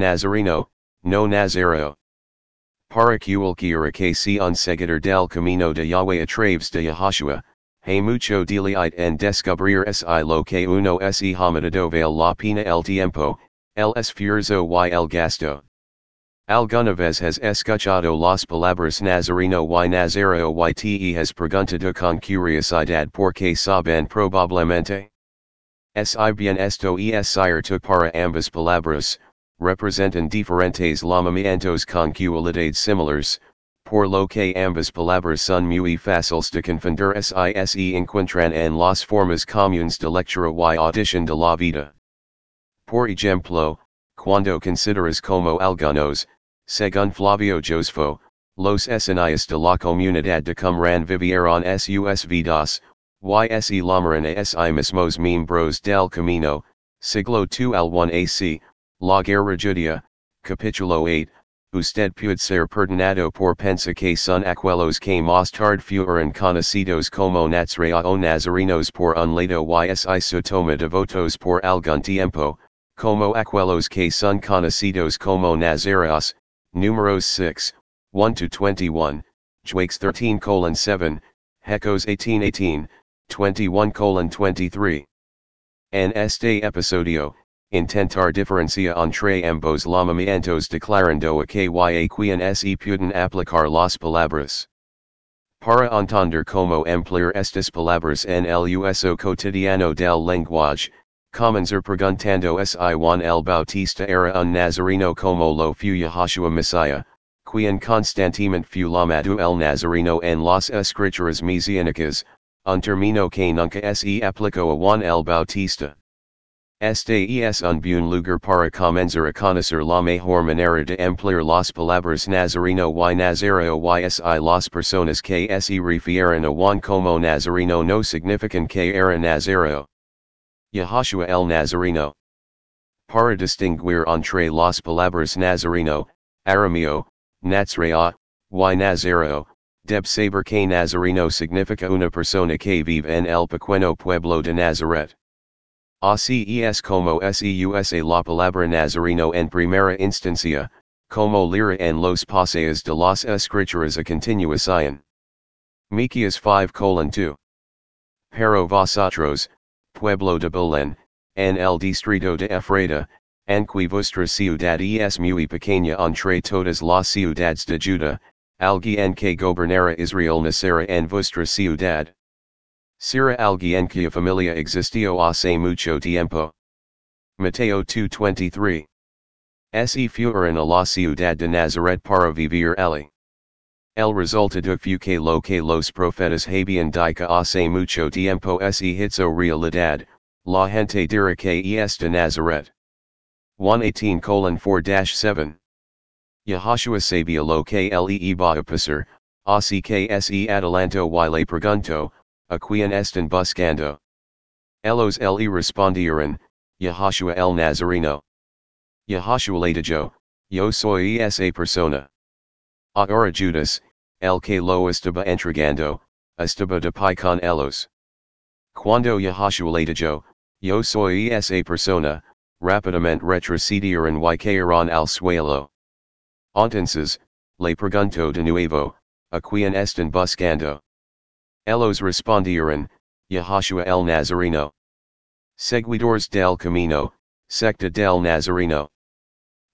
Nazareno, no Nazareo. Para que se seguidor del camino de Yahweh a través de Yahushua, hay mucho delight en descubrir si lo que uno se hamidado vale la pena el tiempo, el esfuerzo y el gasto. Alguna vez has escuchado las palabras Nazareno y Nazareo y te has preguntado con curiosidad por qué saben probablemente? Si bien esto es cierto para ambas palabras, representan diferentes lamamientos con cualidades similares, por lo que ambas palabras son muy fáciles de confundir si se encuentran en las formas comunes de lectura y audición de la vida. Por ejemplo, cuando consideras como algunos, según Flavio Josefo, los escenarios de la comunidad de Qumran vivieron sus vidas, y se llamaron a si mismos miembros del camino, siglo II al 1 AC, la guerra judia, capítulo 8, usted puede ser perdonado por pensa que son aquellos que más tarde fueron conocidos como Natzraya o Nazarenos por un lado y su toma devotos por algún tiempo, como aquellos que son conocidos como Nazareos, Números 6, 1 to 21, Jueces 13 colon 7, Hechos 18 18, 21 colon 23. En este episodio, intentar diferencia entre ambos llamamientos declarando a y quien se pueden aplicar las palabras. Para entender cómo emplear estas palabras en el uso cotidiano del lenguaje, Comenzar preguntando si Juan el Bautista era un Nazareno como lo fu Yahashua Messiah, quien constantemente fu llamado el Nazareno en las escrituras mesiánicas, un término que nunca se aplicó a Juan el Bautista. Este es un buen lugar para comenzar a conocer la mejor manera de emplear las palabras Nazareno y Nazareo y si las personas que se refieren a Juan como Nazareno no significan que era Nazareo. Yahushua el Nazareno. Para distinguir entre las palabras Nazareno, Arameo, Natzraya, y Nazareo, deb saber que Nazareno significa una persona que vive en el pequeño pueblo de Nazaret. Así es como seusa la palabra Nazareno en primera instancia, como lira en los paseos de las escrituras a continuación. Miqueas 5 2. Pero vosotros, pueblo de Belén, en el distrito de Efrata, anque vuestra ciudad es muy pequeña entre todas las ciudades de Judá, alguien que gobernara Israel nacerá en vuestra ciudad. Sira alguien que familia existió hace mucho tiempo. Mateo 2.23. Se fueron a la ciudad de Nazaret para vivir allí. El resultado fue que lo que los profetas habían dicho hace mucho tiempo se hizo realidad, la gente dirá que es de Nazaret. 118 4-7. Yahushua sabía lo que le iba a pasar, así que se adelanto y le pregunto, a quien están buscando. Elos le respondieron, Yahushua el Nazareno. Yahushua le dijo, yo soy esa persona. Ahora Judas, el que lo estaba entregando, estaba de pie con ellos. Cuando Yahushua le dijo, yo soy esa persona, rápidamente retrocedieron y cayeron al suelo. Entonces, le preguntó de nuevo, a quien están buscando. Ellos respondieron, Yahushua el Nazareno. Seguidores del camino, secta del Nazareno.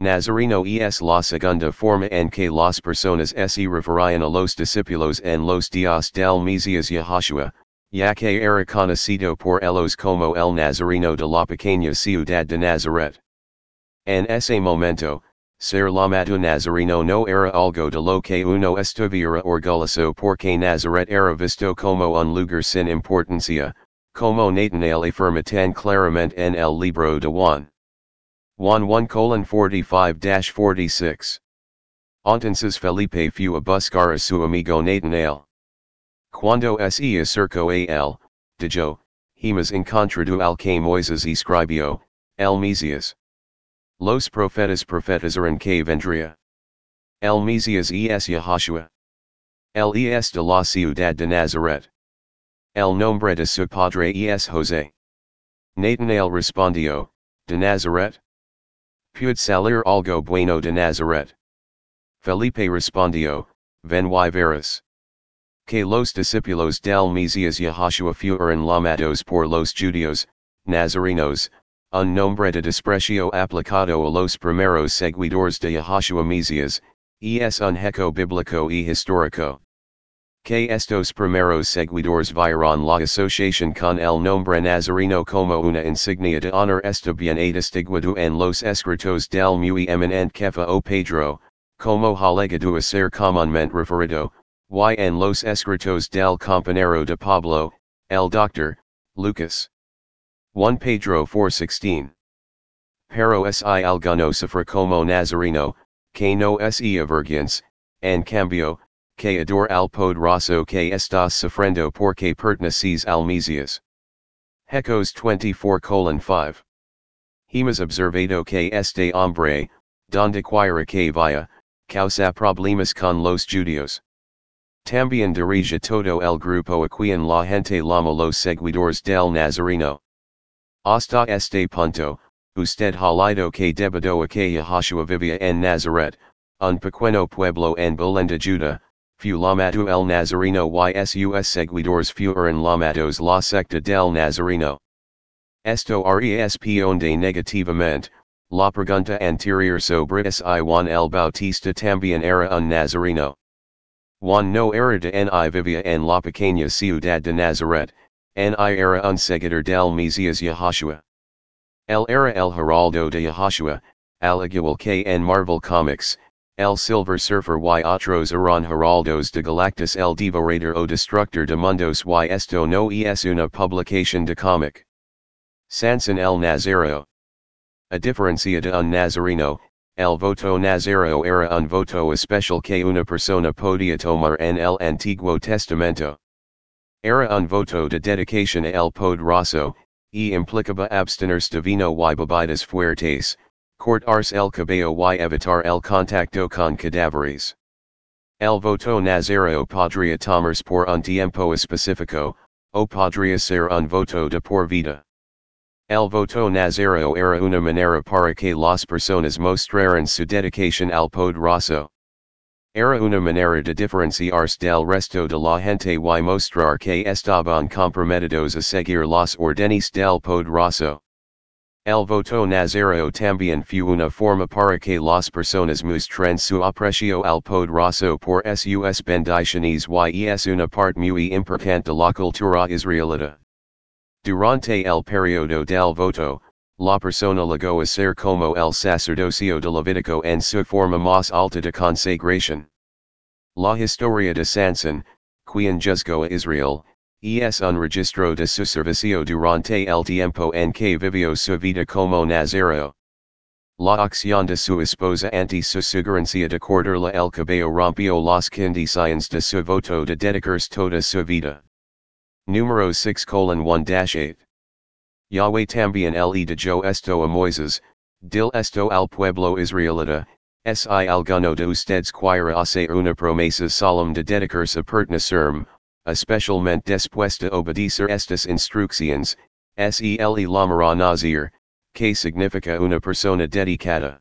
Nazareno es la segunda forma en que las personas se referían a los discípulos en los días del Mesías Yahushua, ya que era conocido por ellos como el Nazareno de la pequeña ciudad de Nazaret. En ese momento, ser llamado Nazareno no era algo de lo que uno estuviera orgulloso porque Nazaret era visto como un lugar sin importancia, como Nathanael afirma tan claramente en el libro de Juan. Juan 1 colon 45-46. Entonces Felipe fue a buscar a su amigo Nathanael. Cuando se acercó a él, dijo, Hemas encontrado al que Moises escribió, el Mesías. Los profetas profetizaron que vendría. El Mesías es Yahushua. El es de la ciudad de Nazaret. El nombre de su padre es José. Nathanael respondió, de Nazaret? Puede salir algo bueno de Nazaret. Felipe respondió, ven y verás. Que los discípulos del Mesías Yahashua fueron llamados por los judíos, Nazarenos, un nombre de desprecio aplicado a los primeros seguidores de Yahashua Mesías, es un hecho bíblico y histórico. Que estos primeros seguidores vieron la asociación con el nombre Nazareno como una insignia de honor está bien atestiguado en los escritos del muy eminente Kefa o Pedro, como halegado a ser comúnmente referido, y en los escritos del compañero de Pablo, el doctor, Lucas. 1 Pedro 4:16. Pero si alguno sufre como Nazareno, que no es vergüenza, en cambio, que ador al poderoso que estás sufriendo porque perteneces al Mesías. Hechos 24 5. Hemos observado que este hombre, donde quiera que vaya, causa problemas con los judíos. También dirige todo el grupo a quien la gente llama los seguidores del Nazareno. Hasta este punto, usted ha leído que debido a que Yahashua vivía en Nazaret, un pequeño pueblo en Belenda Juda, fu llamado el Nazareno y sus seguidores fueron llamados la secta del Nazareno. Esto responde negativamente, la pregunta anterior sobre si Juan el Bautista también era un Nazareno. Juan no era de ni vivía en la pequeña ciudad de Nazaret, ni era un seguidor del Mesías Yahashua. El era el Heraldo de Yahashua, al igual que en Marvel Comics, El Silver Surfer y otros eran heraldos de Galactus el Devorador o Destructor de Mundos y esto no es una publicación de cómic. Sanson el Nazareo. A diferencia de un Nazareno, el voto Nazareo era un voto especial que una persona podía tomar en el Antiguo Testamento. Era un voto de dedicación al poderoso, y implicaba abstenerse de vino y bebidas fuertes, cortarse el cabello y evitar el contacto con cadáveres. El voto nazareo podría tomarse por un tiempo específico, o podría ser un voto de por vida. El voto nazareo era una manera para que las personas mostraran su dedicación al poderoso. Era una manera de diferenciarse del resto de la gente y mostrar que estaban comprometidos a seguir las órdenes del poderoso. El voto nazareo también fue una forma para que las personas mostren su aprecio al poderoso por sus bendiciones y es una parte muy importante de la cultura israelita. Durante el periodo del voto, la persona llegó a ser como el sacerdocio de Levítico en su forma más alta de consagración. La historia de Sansón, quien juzgó a Israel, es un registro de su servicio durante el tiempo en que vivió su vida como Nazareo. La acción de su esposa ante su sugerencia de cortarle el cabello rompió las condiciones de su voto de dedicarse toda su vida. Número 6 colon 1-8. Yahweh también de yo esto a Moises, dil esto al pueblo israelita, si alguno de ustedes quiera hacer una promesa solemn de dedicarse a pertenecerme, especialmente después de obedecer estas instrucciones, sel y llamará nazir, que significa una persona dedicada.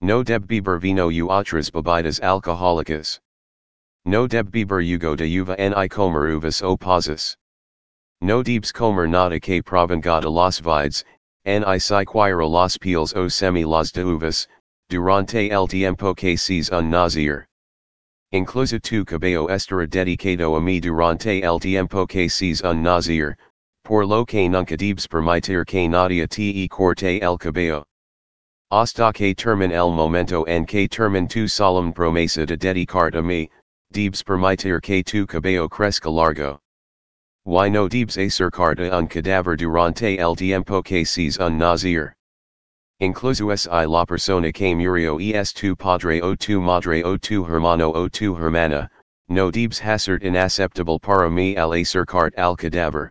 No deb beber vino u otras bebidas alcohólicas. No deb beber yugo de uva ni comer uvas o pasas. No debes comer nada que provenga de las vides, ni siquiera las peels o semi las de uvas, durante el tiempo que seas un nazir. Incluso tu cabello estará dedicado a mí durante el tiempo que seas un nazir, por lo que nunca debes permitir que nadie te corte el cabello. Hasta que termine el momento en que termine tu solemn promesa de dedicarte a mí, debes permitir que tu cabello crezca largo. Y no debes acercarte un cadáver durante el tiempo que seas un nazir. Incluso i la persona que murió es tu padre o tu madre o tu hermano o tu hermana, no debes hacer inaceptable para mí al acercarte al cadáver.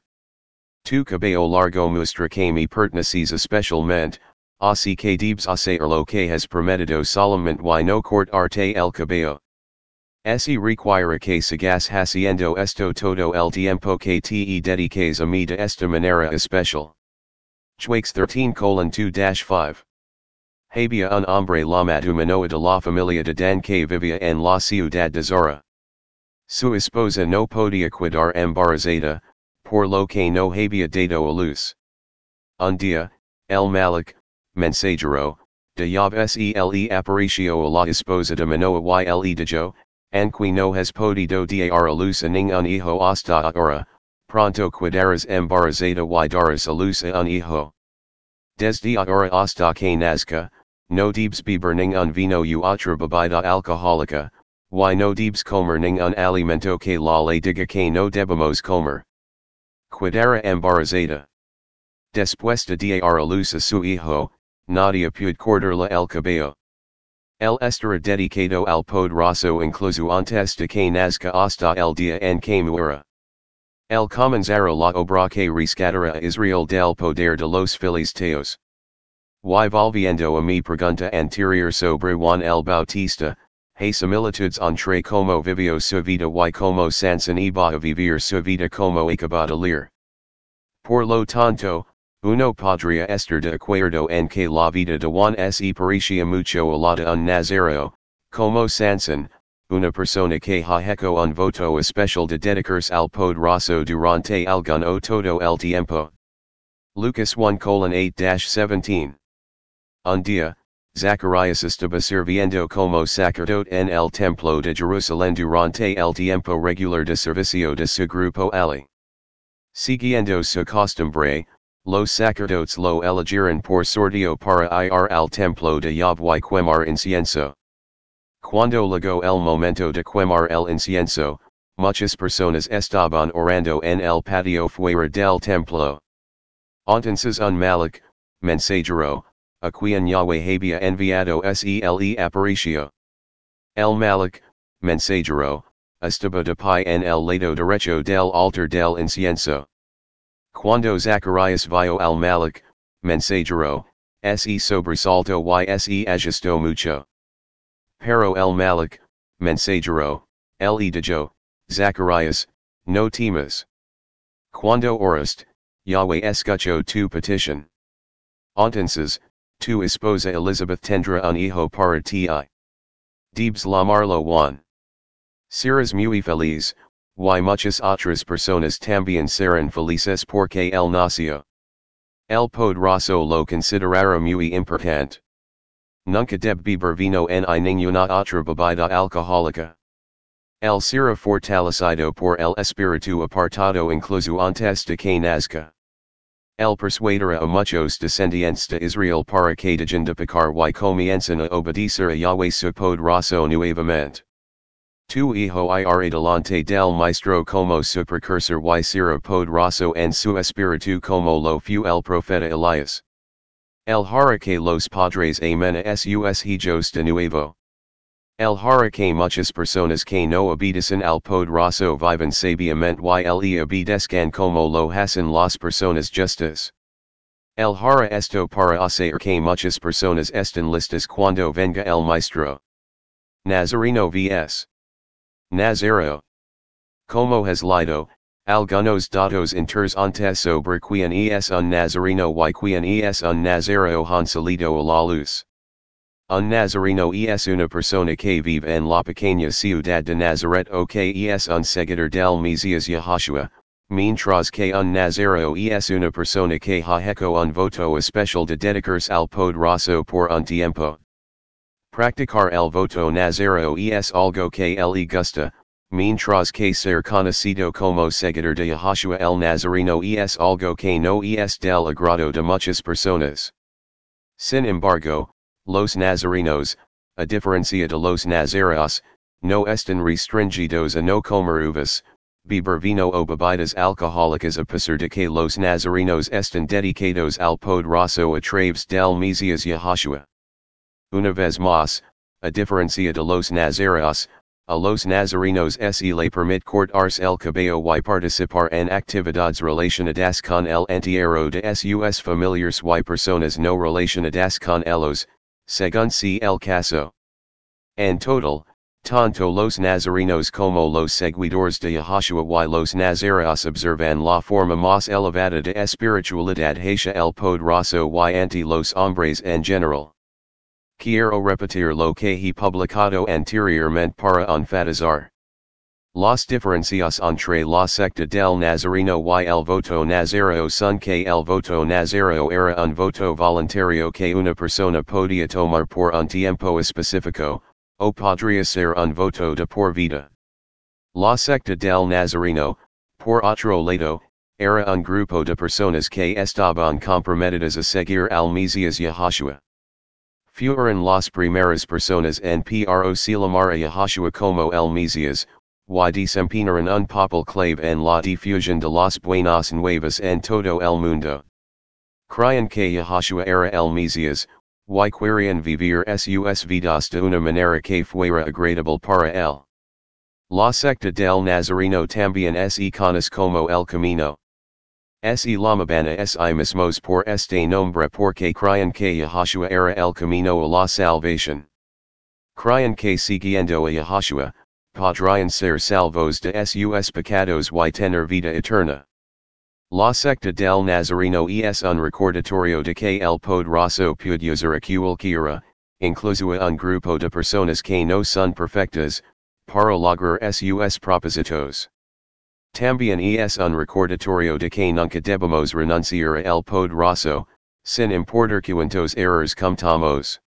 Tu cabello largo muestra que me perteneces especialmente, así que debes hacer lo que has prometido solamente y no cortarte el cabello. Si requiere que sigas haciendo esto todo el tiempo que te dediques a mí de esta manera especial. Chwakes 13 2 5. habia un hombre la humanoa de la familia de Dan que vivia en la ciudad de Zara. Su esposa no podía quedar embarazada, por lo que no había dado a luz. Un día, el Malik, mensajero, de Yav Sele aparicio a la esposa de Manoa yle de Jo, anqui no has podido dar a luz a un hijo hasta ahora, pronto quedarás embarazada y darás a luz a un hijo. Desde ahora hasta que nazca, no debes beber ning un vino u otra bebida alcohólica, y no debes comer ning un alimento que la ley diga que no debemos comer. Quedara embarazada. Después de dar a luz a su hijo, Nadia puede cortarle el cabello. El estará dedicado al poderoso incluso antes de que nazca hasta el día en que muera. El comenzará la obra que rescatará a Israel del poder de los filisteos. Y volviendo a mi pregunta anterior sobre Juan el Bautista, hay similitudes entre como vivió su vida y como Sanson iba a vivir su vida como acaba de leer. Por lo tanto, Uno podría estar de acuerdo en que la vida de Juan se parecía mucho a la de un nazareo, como Sanson, una persona que ha hecho un voto especial de dedicarse al poderoso durante algún o todo el tiempo. Lucas 1 8-17. Un día, Zacharias estaba sirviendo como sacerdote en el templo de Jerusalén durante el tiempo regular de servicio de su grupo Ali. Siguiendo su costumbre, Los sacerdotes lo elegiron por sorteo para ir al templo de Yahweh quemar incienso. Cuando llegó el momento de quemar el incienso, muchas personas estaban orando en el patio fuera del templo. Entonces un Malik, mensajero, a quien Yahweh había enviado sele aparicio. El Malik, mensajero, estaba de pie en el lado derecho del altar del incienso. Cuando Zacharias vio al Malik, mensajero, se sobresalto y se ajustó mucho. Pero el Malik, mensajero, le dijo, Zacharias, no temas. Cuando oraste, Yahweh escuchó tu petición. Entonces, tu esposa Elizabeth tendrá un hijo para ti. Debes llamarlo Juan. Serás muy feliz, y muchas otras personas también serán felices porque el nació. El poderoso lo considerará muy importante. Nunca debe beber vino en i ninguna otra bebida alcohólica. El será fortalecido por el espíritu apartado incluso antes de que nazca. El persuadirá a muchos descendientes de Israel para que dejen de pecar y comiencen a obedecer a Yahweh su poderoso nuevamente. Tu hijo ir adelante del maestro como su precursor y será poderoso en su espíritu como lo fu el profeta Elias. El hará que los padres amena sus hijos de nuevo. El hará que muchas personas que no obedecen al poderoso viven sabiamente y le obedezcan como lo hacen las personas justas. El hará esto para hacer que muchas personas estén listas cuando venga el maestro. Nazareno vs. Nazareo. Como has lido, algunos datos interesantes sobre quien es un Nazareno y quien es un Nazareo han salido a la luz. Un Nazareno es una persona que vive en la pequeña ciudad de Nazaret o que es un seguidor del Mesías Yahashua, mientras que un Nazareo es una persona que ha hecho un voto especial de dedicarse al poderoso por un tiempo. Practicar el voto nazareo es algo que le gusta, mientras que ser conocido como seguidor de Yahashua el Nazareno es algo que no es del agrado de muchas personas. Sin embargo, los nazarenos, a diferencia de los nazareos, no están restringidos a no comer uvas, beber vino o bebidas alcohólicas a pesar de que los nazarenos están dedicados al poderoso a través del Mesías Yahashua. Una vez más, a diferencia de los nazareos, a los nazarenos se le permite cortarse el cabello y participar en actividades relacionadas con el entierro de sus familiares y personas no relacionadas con ellos, según si el caso. En total, tanto los nazarenos como los seguidores de Yahashua y los nazareos observan la forma más elevada de espiritualidad hacia el poderoso y anti los hombres en general. Quiero repetir lo que he publicado anteriormente para enfatizar. Las diferencias entre la secta del Nazareno y el voto nazareo son que el voto nazareo era un voto voluntario que una persona podía tomar por un tiempo específico, o podría ser un voto de por vida. La secta del Nazareno, por otro lado, era un grupo de personas que estaban comprometidas a seguir al Mesías Yahashua. Fueron las primeras personas en proclamar a Yahashua como el Mesías, y desempeñaron un papel clave en la difusión de las buenas nuevas en todo el mundo. Creían que Yahashua era el Mesías, y querían vivir sus vidas de una manera que fuera agradable para él. La secta del Nazareno también se conoce como el Camino. Se llamaban es mismos por este nombre porque creían que Yahashua era el camino a la salvación. Creían que siguiendo a Yahashua, podrían ser salvos de sus pecados y tener vida eterna. La secta del Nazareno es un recordatorio de que el poderoso puede usar cualquiera, incluso un grupo de personas que no son perfectas, para lograr sus propósitos. También es un recordatorio de que nunca debemos renunciar el poderoso, sin importar cuantos errores cometamos.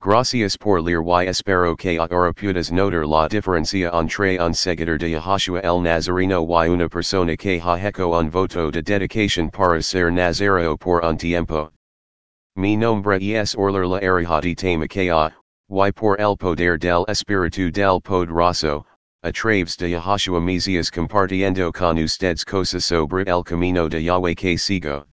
Gracias por leer y espero que ahora puedas notar la diferencia entre un seguidor de Yahashua el Nazareno y una persona que ha hecho un voto de dedicación para ser Nazareo por un tiempo. Mi nombre es Orler la Arihati Tamakea, y por el poder del Espíritu del Poderoso, a través de Yahashua Mesías compartiendo con ustedes cosas sobre el camino de Yahweh que sigo.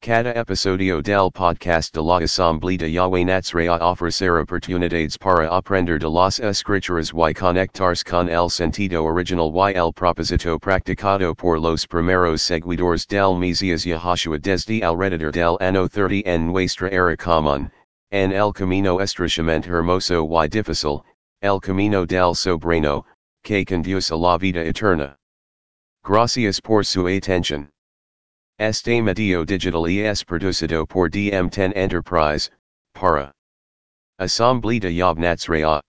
Cada episodio del podcast de la Asamblea de Yahweh Natsraya ofrecer oportunidades para aprender de las escrituras y conectarse con el sentido original y el propósito practicado por los primeros seguidores del Mesías Yahashua desde alrededor del año 30 en nuestra era común, en el camino estrechamente hermoso y difícil, el camino del sobrano, que conduce a la vida eterna. Gracias por su atención. Este medio digital es producido por DM10 Enterprise, para Asamblea Yavnatsraya.